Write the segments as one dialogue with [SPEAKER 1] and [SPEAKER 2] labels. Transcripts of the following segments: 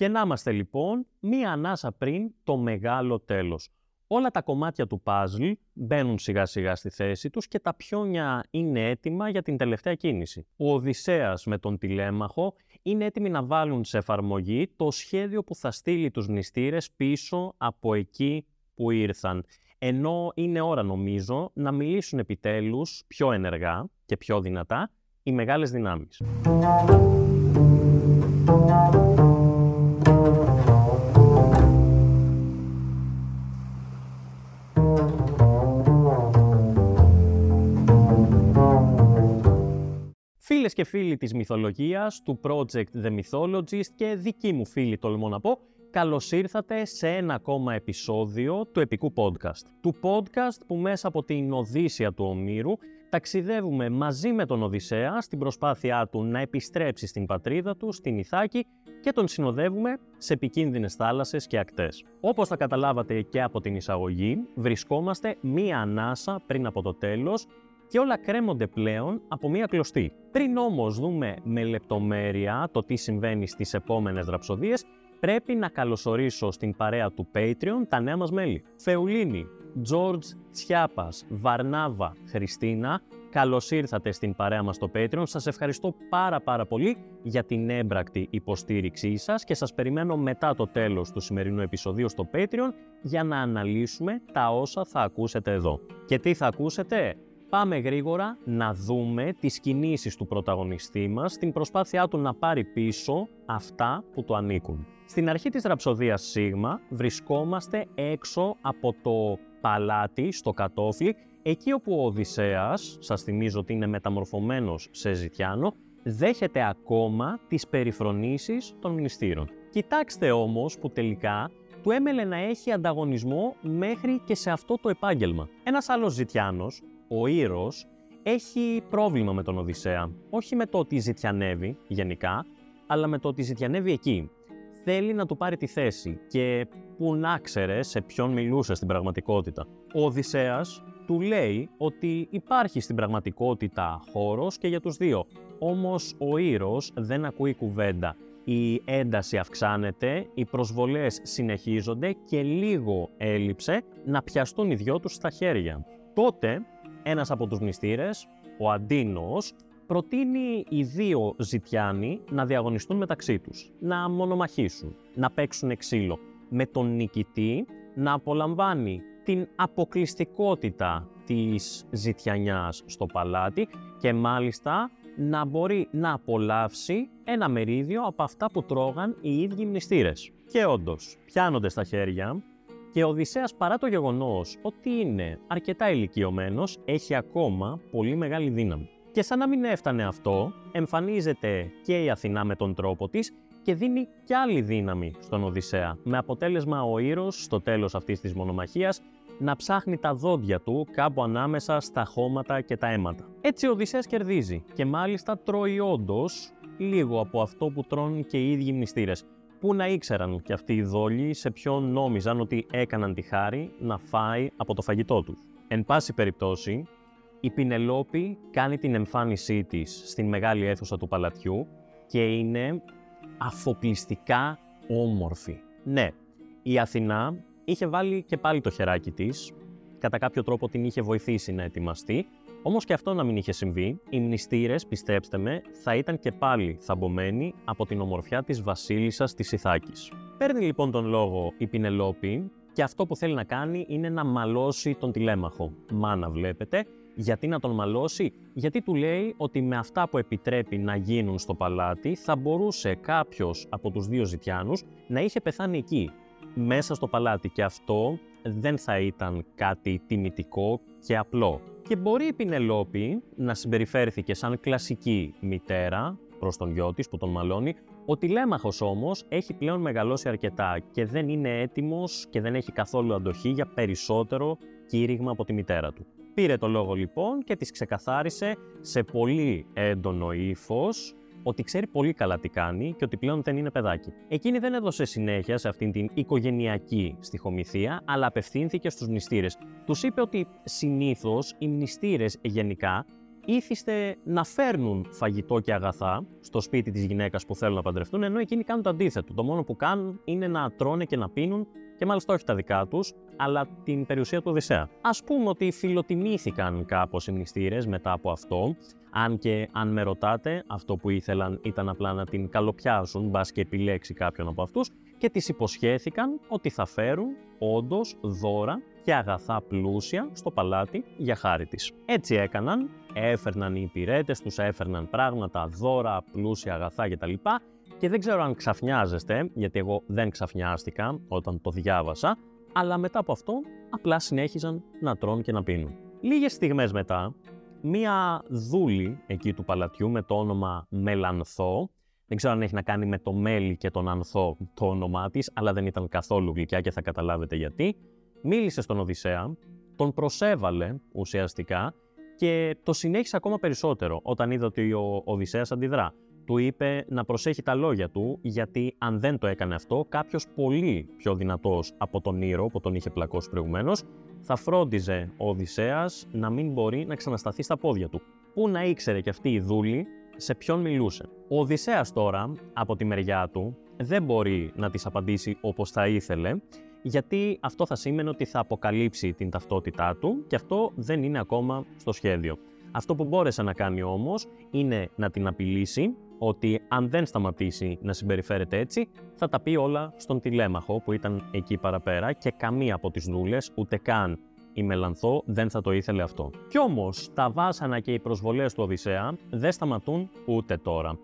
[SPEAKER 1] Και να είμαστε λοιπόν μία ανάσα πριν το μεγάλο τέλος. Όλα τα κομμάτια του puzzle μπαίνουν σιγά σιγά στη θέση τους και τα πιόνια είναι έτοιμα για την τελευταία κίνηση. Ο Οδυσσέας με τον τηλέμαχο είναι έτοιμοι να βάλουν σε εφαρμογή το σχέδιο που θα στείλει τους νηστήρες πίσω από εκεί που ήρθαν. Ενώ είναι ώρα νομίζω να μιλήσουν επιτέλους πιο ενεργά και πιο δυνατά οι μεγάλες δυνάμεις. Φίλες και φίλοι της μυθολογίας, του Project The Mythologist και δική μου φίλη τολμώ να πω, καλώς ήρθατε σε ένα ακόμα επεισόδιο του επικού podcast. Του podcast που μέσα από την Οδύσσια του Ομήρου ταξιδεύουμε μαζί με τον Οδυσσέα στην προσπάθειά του να επιστρέψει στην πατρίδα του, στην Ιθάκη και τον συνοδεύουμε σε επικίνδυνες θάλασσες και ακτές. Όπως θα καταλάβατε και από την εισαγωγή, βρισκόμαστε μία ανάσα πριν από το τέλος και όλα κρέμονται πλέον από μία κλωστή. Πριν όμως δούμε με λεπτομέρεια το τι συμβαίνει στις επόμενες ραψοδίες, πρέπει να καλωσορίσω στην παρέα του Patreon τα νέα μας μέλη. Φεουλίνη, George Τσιάπας, Βαρνάβα, Χριστίνα, καλώς ήρθατε στην παρέα μας στο Patreon. Σας ευχαριστώ πάρα πάρα πολύ για την έμπρακτη υποστήριξή σας και σας περιμένω μετά το τέλος του σημερινού επεισοδίου στο Patreon για να αναλύσουμε τα όσα θα ακούσετε εδώ. Και τι θα ακούσετε; Πάμε γρήγορα να δούμε τις κινήσεις του πρωταγωνιστή μας στην προσπάθειά του να πάρει πίσω αυτά που του ανήκουν. Στην αρχή της ραψοδίας Σίγμα βρισκόμαστε έξω από το παλάτι στο κατόφλι, εκεί όπου ο Οδυσσέας, σας θυμίζω ότι είναι μεταμορφωμένος σε ζητιάνο, δέχεται ακόμα τις περιφρονήσεις των μνηστήρων. Κοιτάξτε όμως που τελικά του έμελε να έχει ανταγωνισμό μέχρι και σε αυτό το επάγγελμα. Ένας άλλος ζητιάνος, ο Ήρος, έχει πρόβλημα με τον Οδυσσέα. Όχι με το ότι ζητιανεύει γενικά, αλλά με το ότι ζητιανεύει εκεί. Θέλει να του πάρει τη θέση και που να ξέρε σε ποιον μιλούσε στην πραγματικότητα. Ο Οδυσσέας του λέει ότι υπάρχει στην πραγματικότητα χώρος και για τους δύο. Όμως ο Ήρος δεν ακούει κουβέντα. Η ένταση αυξάνεται, οι προσβολές συνεχίζονται και λίγο έλειψε να πιαστούν οι δυο τους στα χέρια. Τότε ένας από τους μνηστήρες, ο Αντίνος, προτείνει οι δύο ζητιάνοι να διαγωνιστούν μεταξύ τους, να μονομαχήσουν, να παίξουν ξύλο, με τον νικητή να απολαμβάνει την αποκλειστικότητα της ζητιανιάς στο παλάτι και μάλιστα να μπορεί να απολαύσει ένα μερίδιο από αυτά που τρώγαν οι ίδιοι μνηστήρες. Και όντως, πιάνονται στα χέρια και ο Οδυσσέας παρά το γεγονός ότι είναι αρκετά ηλικιωμένος, έχει ακόμα πολύ μεγάλη δύναμη. Και σαν να μην έφτανε αυτό, εμφανίζεται και η Αθηνά με τον τρόπο της και δίνει κι άλλη δύναμη στον Οδυσσέα, με αποτέλεσμα ο Ήρος στο τέλος αυτής της μονομαχίας να ψάχνει τα δόντια του κάπου ανάμεσα στα χώματα και τα αίματα. Έτσι ο Οδυσσέας κερδίζει και μάλιστα τρώει όντως λίγο από αυτό που τρώνε και οι ίδιοι μνηστήρες. Πού να ήξεραν και αυτοί οι δόλοι σε ποιον νόμιζαν ότι έκαναν τη χάρη να φάει από το φαγητό τους. Εν πάση περιπτώσει, η Πινελόπη κάνει την εμφάνισή της στην μεγάλη αίθουσα του παλατιού και είναι αφοπλιστικά όμορφη. Ναι, η Αθηνά είχε βάλει και πάλι το χεράκι της, κατά κάποιο τρόπο την είχε βοηθήσει να ετοιμαστεί, όμως και αυτό να μην είχε συμβεί, οι μνηστήρες, πιστέψτε με, θα ήταν και πάλι θαμπομένοι από την ομορφιά της βασίλισσας της Ιθάκης. Παίρνει λοιπόν τον λόγο η Πινελόπη και αυτό που θέλει να κάνει είναι να μαλώσει τον τηλέμαχο. Μάνα βλέπετε, γιατί να τον μαλώσει, γιατί του λέει ότι με αυτά που επιτρέπει να γίνουν στο παλάτι θα μπορούσε κάποιος από τους δύο ζητιάνους να είχε πεθάνει εκεί, μέσα στο παλάτι και αυτό δεν θα ήταν κάτι τιμητικό και απλό. Και μπορεί η Πινελόπη να συμπεριφέρθηκε σαν κλασική μητέρα προς τον γιο της που τον μαλώνει, ο τηλέμαχος όμως έχει πλέον μεγαλώσει αρκετά και δεν είναι έτοιμος και δεν έχει καθόλου αντοχή για περισσότερο κήρυγμα από τη μητέρα του. Πήρε το λόγο λοιπόν και της ξεκαθάρισε σε πολύ έντονο ύφος ότι ξέρει πολύ καλά τι κάνει και ότι πλέον δεν είναι παιδάκι. Εκείνη δεν έδωσε συνέχεια σε αυτήν την οικογενειακή στοιχομηθεία, αλλά απευθύνθηκε στους μνηστήρες. Τους είπε ότι συνήθως οι μνηστήρες γενικά ήθιστε να φέρνουν φαγητό και αγαθά στο σπίτι της γυναίκας που θέλουν να παντρευτούν, ενώ εκείνοι κάνουν το αντίθετο. Το μόνο που κάνουν είναι να τρώνε και να πίνουν και μάλιστα όχι τα δικά τους, αλλά την περιουσία του Οδυσσέα. Ας πούμε ότι φιλοτιμήθηκαν κάπως οι μνηστήρες μετά από αυτό, αν και αν με ρωτάτε, αυτό που ήθελαν ήταν απλά να την καλοπιάσουν, μπας και επιλέξει κάποιον από αυτούς, και τις υποσχέθηκαν ότι θα φέρουν όντως δώρα και αγαθά πλούσια στο παλάτι για χάρη της. Έτσι έκαναν, έφερναν οι υπηρέτες τους, έφερναν πράγματα, δώρα, πλούσια αγαθά κτλ. Και δεν ξέρω αν ξαφνιάζεστε, γιατί εγώ δεν ξαφνιάστηκα όταν το διάβασα, αλλά μετά από αυτό απλά συνέχιζαν να τρώνε και να πίνουν. Λίγες στιγμές μετά, μία δούλη εκεί του παλατιού με το όνομα Μελανθό, δεν ξέρω αν έχει να κάνει με το μέλι και τον ανθό το όνομά της, αλλά δεν ήταν καθόλου γλυκιά και θα καταλάβετε γιατί, μίλησε στον Οδυσσέα, τον προσέβαλε ουσιαστικά και το συνέχισε ακόμα περισσότερο όταν είδε ότι ο Οδυσσέας αντιδρά. Του είπε να προσέχει τα λόγια του, γιατί αν δεν το έκανε αυτό, κάποιος πολύ πιο δυνατός από τον Ήρο που τον είχε πλακώσει προηγουμένως, θα φρόντιζε ο Οδυσσέας να μην μπορεί να ξανασταθεί στα πόδια του. Πού να ήξερε και αυτή η δούλη σε ποιον μιλούσε. Ο Οδυσσέας τώρα, από τη μεριά του, δεν μπορεί να της απαντήσει όπως θα ήθελε, γιατί αυτό θα σήμαινε ότι θα αποκαλύψει την ταυτότητά του και αυτό δεν είναι ακόμα στο σχέδιο. Αυτό που μπόρεσε να κάνει όμως είναι να την απειλήσει ότι αν δεν σταματήσει να συμπεριφέρεται έτσι, θα τα πει όλα στον τηλέμαχο που ήταν εκεί παραπέρα και καμία από τις δούλες, ούτε καν η Μελανθό δεν θα το ήθελε αυτό. Κι όμως, τα βάσανα και οι προσβολές του Οδυσσέα δεν σταματούν ούτε τώρα.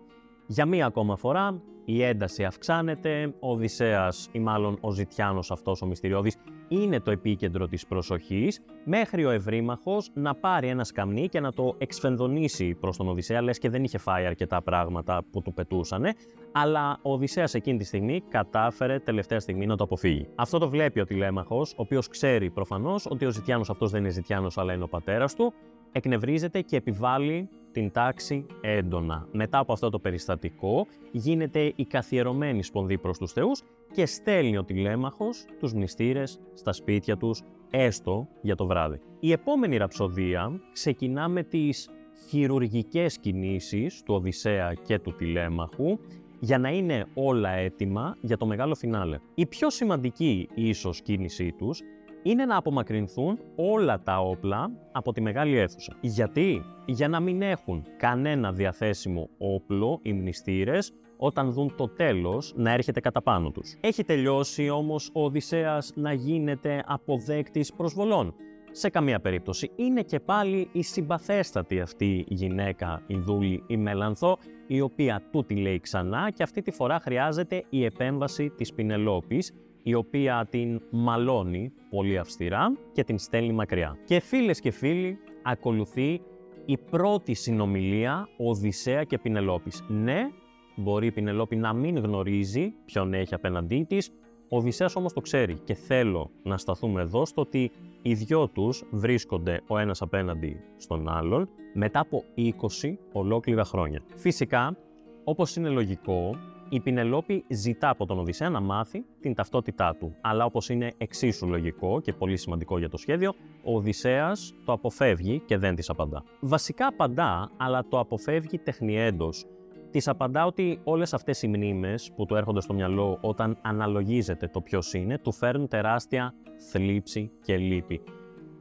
[SPEAKER 1] Για μία ακόμα φορά, η ένταση αυξάνεται, ο Οδυσσέας ή μάλλον ο Ζητιάνος αυτός ο μυστηριώδης είναι το επίκεντρο της προσοχής, μέχρι ο ευρύμαχος να πάρει ένα σκαμνί και να το εξφενδονήσει προς τον Οδυσσέα, λες και δεν είχε φάει αρκετά πράγματα που του πετούσανε, αλλά ο Οδυσσέας εκείνη τη στιγμή κατάφερε τελευταία στιγμή να το αποφύγει. Αυτό το βλέπει ο τηλέμαχος, ο οποίος ξέρει προφανώς ότι ο Ζητιάνος αυτός δεν είναι Ζητιάνος αλλά είναι ο πατέρας του, εκνευρίζεται και επιβάλλει την τάξη έντονα. Μετά από αυτό το περιστατικό γίνεται η καθιερωμένη σπονδή προς τους θεούς και στέλνει ο τηλέμαχος τους μνηστήρες στα σπίτια τους έστω για το βράδυ. Η επόμενη ραψοδία ξεκινά με τις χειρουργικές κινήσεις του Οδυσσέα και του τηλέμαχου για να είναι όλα έτοιμα για το μεγάλο φινάλε. Η πιο σημαντική ίσως κίνησή τους είναι να απομακρυνθούν όλα τα όπλα από τη μεγάλη αίθουσα. Γιατί; Για να μην έχουν κανένα διαθέσιμο όπλο οι μνηστήρες όταν δουν το τέλος να έρχεται κατά πάνω τους. Έχει τελειώσει όμως ο Οδυσσέας να γίνεται αποδέκτης προσβολών. Σε καμία περίπτωση. Είναι και πάλι η συμπαθέστατη αυτή γυναίκα, η δούλη, η Μελανθό, η οποία του τη λέει ξανά και αυτή τη φορά χρειάζεται η επέμβαση της Πινελόπης, η οποία την μαλώνει πολύ αυστηρά και την στέλνει μακριά. Και φίλες και φίλοι, ακολουθεί η πρώτη συνομιλία Οδυσσέα και Πινελόπης. Ναι, μπορεί η Πινελόπη να μην γνωρίζει ποιον έχει απέναντί της, ο Οδυσσέας όμως το ξέρει και θέλω να σταθούμε εδώ στο ότι οι δυο τους βρίσκονται ο ένας απέναντι στον άλλον μετά από 20 ολόκληρα χρόνια. Φυσικά, όπως είναι λογικό, η Πινελόπη ζητά από τον Οδυσσέα να μάθει την ταυτότητά του. Αλλά όπως είναι εξίσου λογικό και πολύ σημαντικό για το σχέδιο, ο Οδυσσέας το αποφεύγει και δεν της απαντά. Βασικά απαντά, αλλά το αποφεύγει τεχνιέντος. Της απαντά ότι όλες αυτές οι μνήμες που του έρχονται στο μυαλό όταν αναλογίζεται το ποιος είναι, του φέρνουν τεράστια θλίψη και λύπη.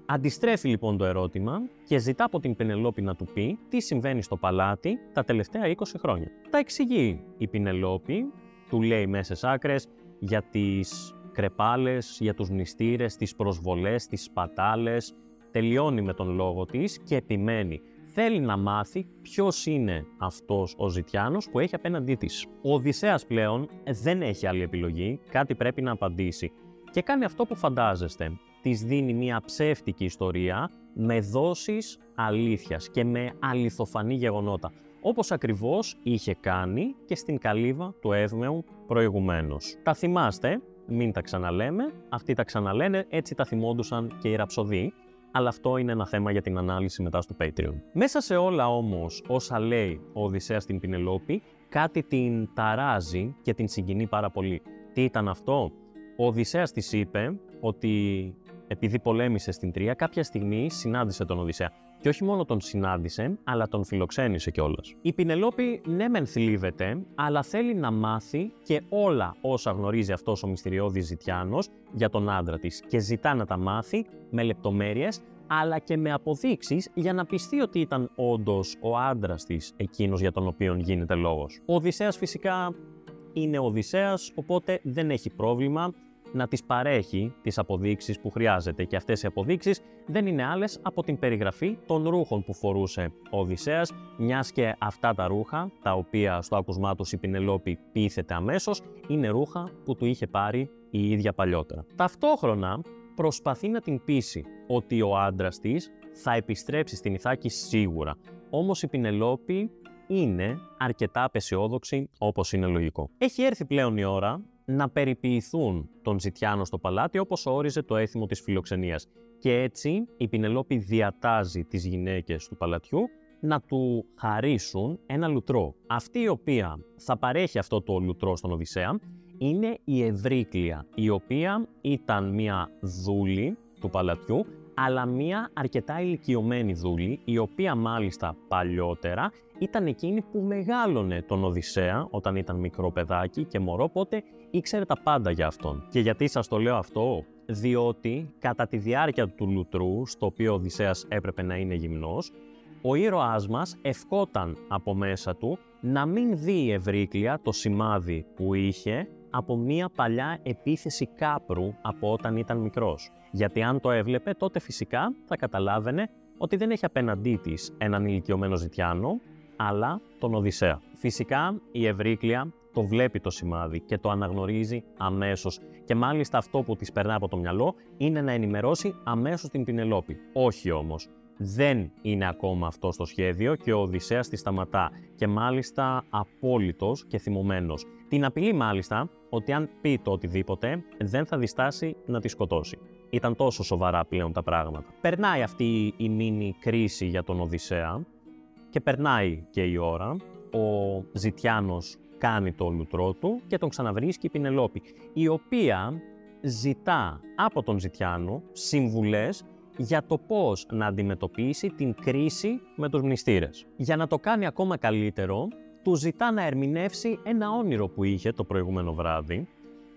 [SPEAKER 1] Αντιστρέφει λοιπόν το ερώτημα και ζητά από την Πινελόπη να του πει τι συμβαίνει στο παλάτι τα τελευταία 20 χρόνια. Τα εξηγεί η Πινελόπη, του λέει μέσες άκρες για τις κρεπάλες, για τους μνηστήρες, τις προσβολές, τις σπατάλες, τελειώνει με τον λόγο της και επιμένει. Θέλει να μάθει ποιος είναι αυτός ο Ζητιάνος που έχει απέναντί της. Ο Οδυσσέας πλέον δεν έχει άλλη επιλογή, κάτι πρέπει να απαντήσει και κάνει αυτό που φαντάζεστε της δίνει μια ψεύτικη ιστορία με δόσεις αλήθειας και με αληθοφανή γεγονότα, όπως ακριβώς είχε κάνει και στην καλύβα του Εύμεου προηγουμένως. Τα θυμάστε, μην τα ξαναλέμε, αυτοί τα ξαναλένε, έτσι τα θυμόντουσαν και οι ραψοδοί, αλλά αυτό είναι ένα θέμα για την ανάλυση μετά στο Patreon. Μέσα σε όλα όμως όσα λέει ο Οδυσσέας στην Πινελόπη, κάτι την ταράζει και την συγκινεί πάρα πολύ. Τι ήταν αυτό; Ο Οδυσσέας της είπε ότι επειδή πολέμησε στην Τρία, κάποια στιγμή συνάντησε τον Οδυσσέα. Και όχι μόνο τον συνάντησε, αλλά τον φιλοξένησε κιόλας. Η Πινελόπη ναι μεν θλίβεται, αλλά θέλει να μάθει και όλα όσα γνωρίζει αυτός ο μυστηριώδης Ζητιάνος για τον άντρα της και ζητά να τα μάθει με λεπτομέρειες αλλά και με αποδείξεις για να πιστεί ότι ήταν όντως ο άντρας της εκείνος για τον οποίο γίνεται λόγος. Ο Οδυσσέας φυσικά είναι ο Οδυσσέας, οπότε δεν έχει πρόβλημα να τις παρέχει τις αποδείξεις που χρειάζεται και αυτές οι αποδείξεις δεν είναι άλλες από την περιγραφή των ρούχων που φορούσε ο Οδυσσέας, μιας και αυτά τα ρούχα, τα οποία στο άκουσμά τους η Πινελόπη πείθεται αμέσως, είναι ρούχα που του είχε πάρει η ίδια παλιότερα. Ταυτόχρονα προσπαθεί να την πείσει ότι ο άντρας της θα επιστρέψει στην Ιθάκη σίγουρα. Όμως η Πινελόπη είναι αρκετά απεσιόδοξη όπως είναι λογικό. Έχει έρθει πλέον η ώρα να περιποιηθούν τον Ζητιάνο στο παλάτι όπως όριζε το έθιμο της φιλοξενίας. Και έτσι η Πινελόπη διατάζει τις γυναίκες του παλατιού να του χαρίσουν ένα λουτρό. Αυτή η οποία θα παρέχει αυτό το λουτρό στον Οδυσσέα είναι η Ευρύκλεια, η οποία ήταν μια δούλη του παλατιού, αλλά μια αρκετά ηλικιωμένη δούλη, η οποία μάλιστα παλιότερα ήταν εκείνη που μεγάλωνε τον Οδυσσέα όταν ήταν μικρό παιδάκι και μωρό, οπότε ήξερε τα πάντα για αυτόν. Και γιατί σας το λέω αυτό, διότι κατά τη διάρκεια του λουτρού, στο οποίο ο Οδυσσέας έπρεπε να είναι γυμνός, ο ήρωάς μας ευκόταν από μέσα του να μην δει η Ευρύκλεια το σημάδι που είχε από μία παλιά επίθεση κάπρου από όταν ήταν μικρός. Γιατί αν το έβλεπε, τότε φυσικά θα καταλάβαινε ότι δεν έχει απέναντί της έναν ηλικιωμένο ζητιάνο, αλλά τον Οδυσσέα. Φυσικά η Ευρύκλεια το βλέπει το σημάδι και το αναγνωρίζει αμέσως και μάλιστα αυτό που της περνά από το μυαλό είναι να ενημερώσει αμέσως την Πινελόπη. Όχι όμως, δεν είναι ακόμα αυτό στο σχέδιο και ο Οδυσσέας τη σταματά και μάλιστα απόλυτος και θυμωμένος. Την απειλεί μάλιστα ότι αν πει το οτιδήποτε δεν θα διστάσει να τη σκοτώσει. Ήταν τόσο σοβαρά πλέον τα πράγματα. Περνάει αυτή η μίνι κρίση για τον Οδυσσέα και περνάει και η ώρα. Ο Ζητιάνος κάνει το λουτρό του και τον ξαναβρίσκει η Πινελόπη, η οποία ζητά από τον Ζητιάνο συμβουλές για το πώς να αντιμετωπίσει την κρίση με τους μνηστήρες. Για να το κάνει ακόμα καλύτερο, του ζητά να ερμηνεύσει ένα όνειρο που είχε το προηγούμενο βράδυ,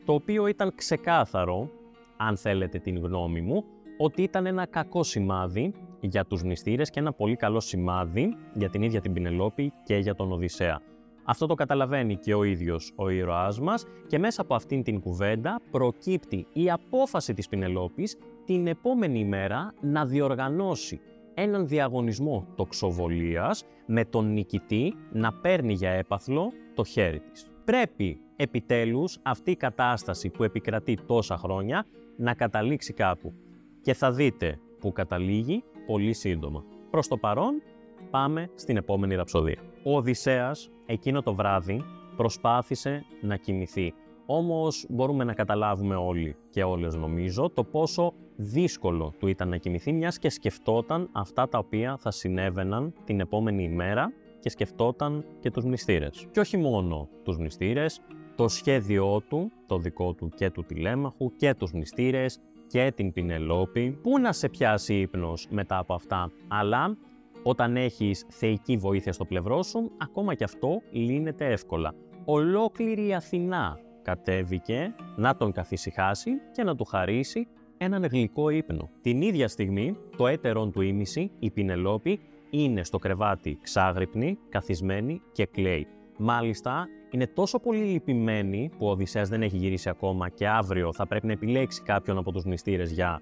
[SPEAKER 1] το οποίο ήταν ξεκάθαρο, αν θέλετε την γνώμη μου, ότι ήταν ένα κακό σημάδι για τους μνηστήρες και ένα πολύ καλό σημάδι για την ίδια την Πινελόπη και για τον Οδυσσέα. Αυτό το καταλαβαίνει και ο ίδιος ο ήρωάς μας και μέσα από αυτήν την κουβέντα προκύπτει η απόφαση της Πινελόπης την επόμενη μέρα να διοργανώσει έναν διαγωνισμό τοξοβολίας με τον νικητή να παίρνει για έπαθλο το χέρι της. Πρέπει επιτέλους αυτή η κατάσταση που επικρατεί τόσα χρόνια να καταλήξει κάπου και θα δείτε που καταλήγει πολύ σύντομα. Προς το παρόν πάμε στην επόμενη ραψοδία. Ο Οδυσσέας εκείνο το βράδυ προσπάθησε να κοιμηθεί. Όμως μπορούμε να καταλάβουμε όλοι και όλες νομίζω το πόσο δύσκολο του ήταν να κοιμηθεί μιας και σκεφτόταν αυτά τα οποία θα συνέβαιναν την επόμενη ημέρα και σκεφτόταν και τους μνηστήρες. Και όχι μόνο τους μνηστήρες, το σχέδιό του, το δικό του και του τηλέμαχου και τους μνηστήρες και την Πινελόπη, που να σε πιάσει ύπνος μετά από αυτά, αλλά όταν έχεις θεϊκή βοήθεια στο πλευρό σου, ακόμα και αυτό λύνεται εύκολα. Ολόκληρη η Αθηνά κατέβηκε να τον καθησυχάσει και να του χαρίσει έναν γλυκό ύπνο. Την ίδια στιγμή, το έτερον του ήμιση, η Πινελόπη, είναι στο κρεβάτι ξάγρυπνη, καθισμένη και κλαίει. Μάλιστα, είναι τόσο πολύ λυπημένη που ο Οδυσσέας δεν έχει γυρίσει ακόμα και αύριο θα πρέπει να επιλέξει κάποιον από τους μυστήρες για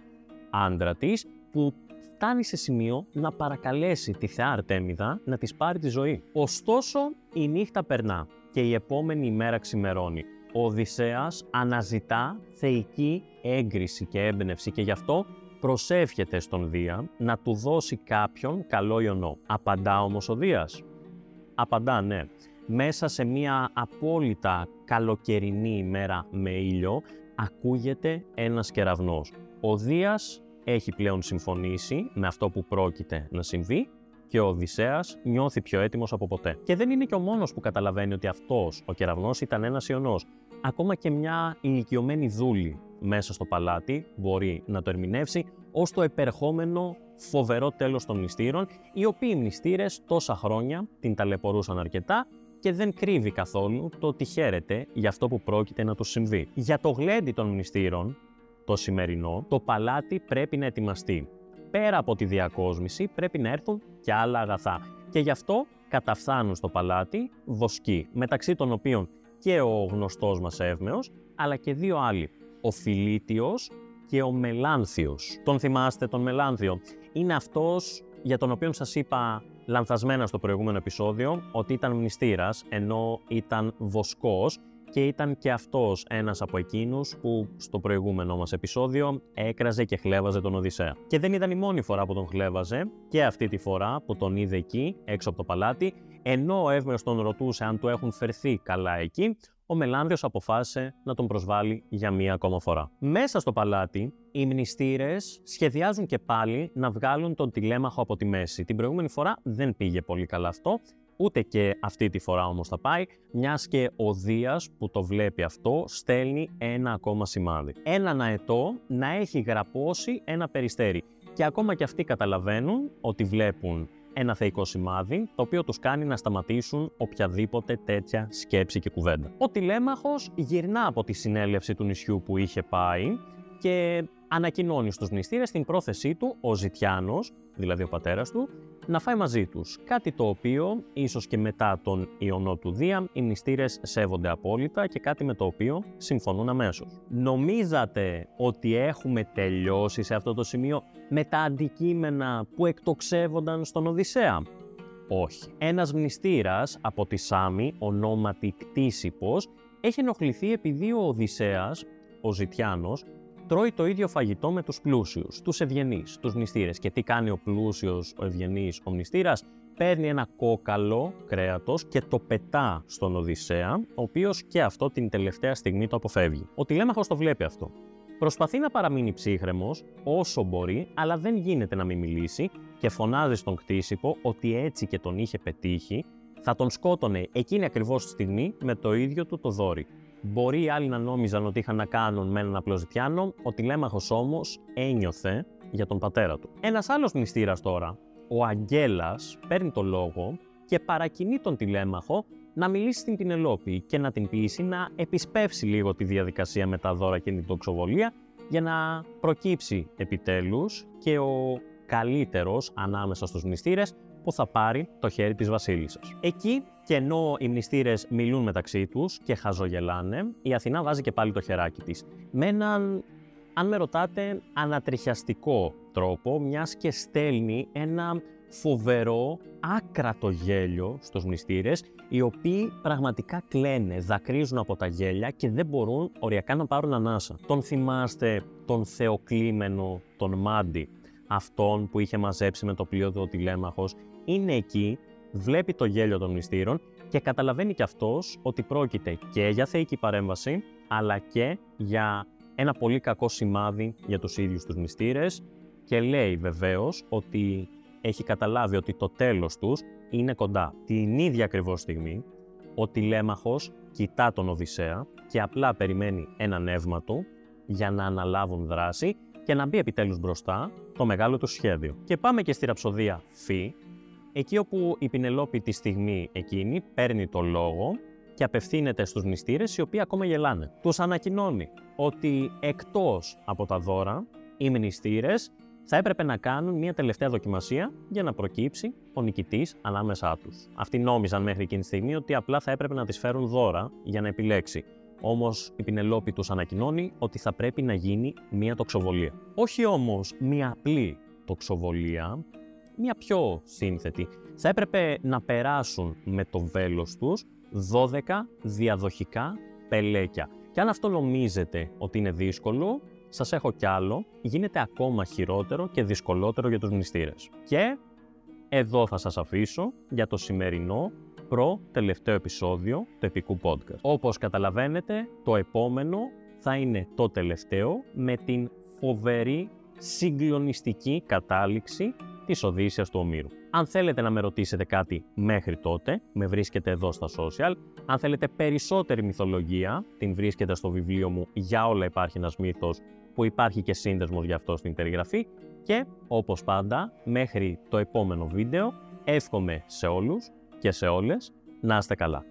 [SPEAKER 1] άντρα της, που φτάνει σε σημείο να παρακαλέσει τη θεά Αρτέμιδα να της πάρει τη ζωή. Ωστόσο, η νύχτα περνά και η επόμενη ημέρα ξημερώνει ο Οδυσσέας αναζητά θεϊκή έγκριση και έμπνευση και γι' αυτό προσεύχεται στον Δία να του δώσει κάποιον καλό ιονό. Απαντά όμως ο Δίας. Απαντά ναι. Μέσα σε μια απόλυτα καλοκαιρινή ημέρα με ήλιο ακούγεται ένας κεραυνός. Ο Δίας έχει πλέον συμφωνήσει με αυτό που πρόκειται να συμβεί και ο Οδυσσέας νιώθει πιο έτοιμος από ποτέ. Και δεν είναι και ο μόνος που καταλαβαίνει ότι αυτός ο κεραυνός ήταν ένας ιονός. Ακόμα και μια ηλικιωμένη δούλη μέσα στο παλάτι μπορεί να το ερμηνεύσει ως το επερχόμενο φοβερό τέλος των μνηστήρων, οι οποίοι μνηστήρες τόσα χρόνια την ταλαιπωρούσαν αρκετά και δεν κρύβει καθόλου το ότι χαίρεται για αυτό που πρόκειται να του συμβεί. Για το γλέντι των μνηστήρων, το σημερινό, το παλάτι πρέπει να ετοιμαστεί. Πέρα από τη διακόσμηση πρέπει να έρθουν και άλλα αγαθά. Και γι' αυτό καταφθάνουν στο παλάτι βοσκοί, μεταξύ των οποίων και ο γνωστός μας Εύμεος, αλλά και δύο άλλοι, ο Φιλίτιος και ο Μελάνθιος. Τον θυμάστε τον Μελάνθιο; Είναι αυτός για τον οποίο σας είπα λανθασμένα στο προηγούμενο επεισόδιο ότι ήταν μνηστήρας ενώ ήταν βοσκός και ήταν και αυτός ένας από εκείνους που στο προηγούμενο μας επεισόδιο έκραζε και χλέβαζε τον Οδυσσέα. Και δεν ήταν η μόνη φορά που τον χλέβαζε και αυτή τη φορά που τον είδε εκεί έξω από το παλάτι ενώ ο Εύμεος τον ρωτούσε αν του έχουν φερθεί καλά εκεί, ο Μελάνδιος αποφάσισε να τον προσβάλλει για μία ακόμα φορά. Μέσα στο παλάτι, οι μνηστήρες σχεδιάζουν και πάλι να βγάλουν τον τηλέμαχο από τη μέση. Την προηγούμενη φορά δεν πήγε πολύ καλά αυτό, ούτε και αυτή τη φορά όμως θα πάει, μιας και ο Δίας που το βλέπει αυτό στέλνει ένα ακόμα σημάδι. Έναν αετό να έχει γραπώσει ένα περιστέρι. Και ακόμα και αυτοί καταλαβαίνουν ότι βλέπουν ένα θεϊκό σημάδι, το οποίο τους κάνει να σταματήσουν οποιαδήποτε τέτοια σκέψη και κουβέντα. Ο τηλέμαχος γυρνά από τη συνέλευση του νησιού που είχε πάει και ανακοινώνει στους μνηστήρες την πρόθεσή του, ο Ζητιάνος, δηλαδή ο πατέρας του, να φάει μαζί τους. Κάτι το οποίο, ίσως και μετά τον Ιωνό του Δία, οι μνηστήρες σέβονται απόλυτα και κάτι με το οποίο συμφωνούν αμέσως. Νομίζατε ότι έχουμε τελειώσει σε αυτό το σημείο με τα αντικείμενα που εκτοξεύονταν στον Οδυσσέα; Όχι. Ένας μνηστήρας από τη Σάμι, ονόματι Κτήσιπος, έχει ενοχληθεί επειδή ο Οδυσσέας, ο Ζητιάνος, τρώει το ίδιο φαγητό με τους πλούσιους, τους ευγενείς, τους μνηστήρες. Και τι κάνει ο πλούσιος, ο ευγενής, ο μνηστήρας, παίρνει ένα κόκαλο κρέατος και το πετά στον Οδυσσέα, ο οποίος και αυτό την τελευταία στιγμή το αποφεύγει. Ο τηλέμαχος το βλέπει αυτό. Προσπαθεί να παραμείνει ψύχρεμος όσο μπορεί, αλλά δεν γίνεται να μην μιλήσει και φωνάζει στον κτήσιπο ότι έτσι και τον είχε πετύχει, θα τον σκότωνε εκείνη ακριβώς τη στιγμή με το ίδιο του το δόρυ. Μπορεί οι άλλοι να νόμιζαν ότι είχαν να κάνουν με έναν απλό ζητιάνο, ο τηλέμαχος όμως ένιωθε για τον πατέρα του. Ένας άλλος μυστήρας τώρα, ο Αγγέλας, παίρνει το λόγο και παρακινεί τον τηλέμαχο να μιλήσει στην Πινελόπη και να την πείσει να επισπεύσει λίγο τη διαδικασία με τα δώρα και την τοξοβολία για να προκύψει επιτέλους και ο καλύτερος ανάμεσα στους μνηστήρες που θα πάρει το χέρι της βασίλισσας. Εκεί και ενώ οι μνηστήρες μιλούν μεταξύ τους και χαζογελάνε, η Αθηνά βάζει και πάλι το χεράκι της. Με έναν, αν με ρωτάτε, ανατριχιαστικό τρόπο, μιας και στέλνει ένα φοβερό, άκρατο γέλιο στους μνηστήρες, οι οποίοι πραγματικά κλαίνε, δακρύζουν από τα γέλια και δεν μπορούν οριακά να πάρουν ανάσα. Τον θυμάστε τον θεοκλήμενο, τον Μάντι, αυτόν που είχε μαζέψει με το πλοίο του ο τηλέμαχος, είναι εκεί, βλέπει το γέλιο των μνηστήρων και καταλαβαίνει κι αυτός ότι πρόκειται και για θεϊκή παρέμβαση, αλλά και για ένα πολύ κακό σημάδι για τους ίδιους τους μυστήρες και λέει βεβαίως ότι έχει καταλάβει ότι το τέλος τους είναι κοντά. Την ίδια ακριβώς στιγμή, ο τηλέμαχος κοιτά τον Οδυσσέα και απλά περιμένει ένα νεύμα του για να αναλάβουν δράση και να μπει επιτέλους μπροστά το μεγάλο του σχέδιο. Και πάμε και στη ραψοδία Φι, εκεί όπου η Πινελόπη τη στιγμή εκείνη παίρνει το λόγο και απευθύνεται στους μυστήρες οι οποίοι ακόμα γελάνε. Τους ανακοινώνει ότι εκτός από τα δώρα, οι μνηστήρες θα έπρεπε να κάνουν μια τελευταία δοκιμασία για να προκύψει ο νικητής ανάμεσά τους. Αυτοί νόμιζαν μέχρι εκείνη τη στιγμή ότι απλά θα έπρεπε να της φέρουν δώρα για να επιλέξει. Όμως η Πινελόπη τους ανακοινώνει ότι θα πρέπει να γίνει μια τοξοβολία. Όχι όμως μια απλή τοξοβολία, μια πιο σύνθετη. Θα έπρεπε να περάσουν με το βέλος τους 12 διαδοχικά πελέκια. Και αν αυτό νομίζετε ότι είναι δύσκολο, σας έχω κι άλλο, γίνεται ακόμα χειρότερο και δυσκολότερο για τους μνηστήρες. Και εδώ θα σας αφήσω για το σημερινό προ τελευταίο επεισόδιο του επικού podcast. Όπως καταλαβαίνετε, το επόμενο θα είναι το τελευταίο με την φοβερή συγκλονιστική κατάληξη της Οδύσσιας του Ομήρου. Αν θέλετε να με ρωτήσετε κάτι μέχρι τότε, με βρίσκετε εδώ στα social. Αν θέλετε περισσότερη μυθολογία, την βρίσκετε στο βιβλίο μου «Για όλα υπάρχει ένας μύθος» που υπάρχει και σύνδεσμος για αυτό στην περιγραφή. Και όπως πάντα, μέχρι το επόμενο βίντεο, εύχομαι σε όλους και σε όλες να είστε καλά.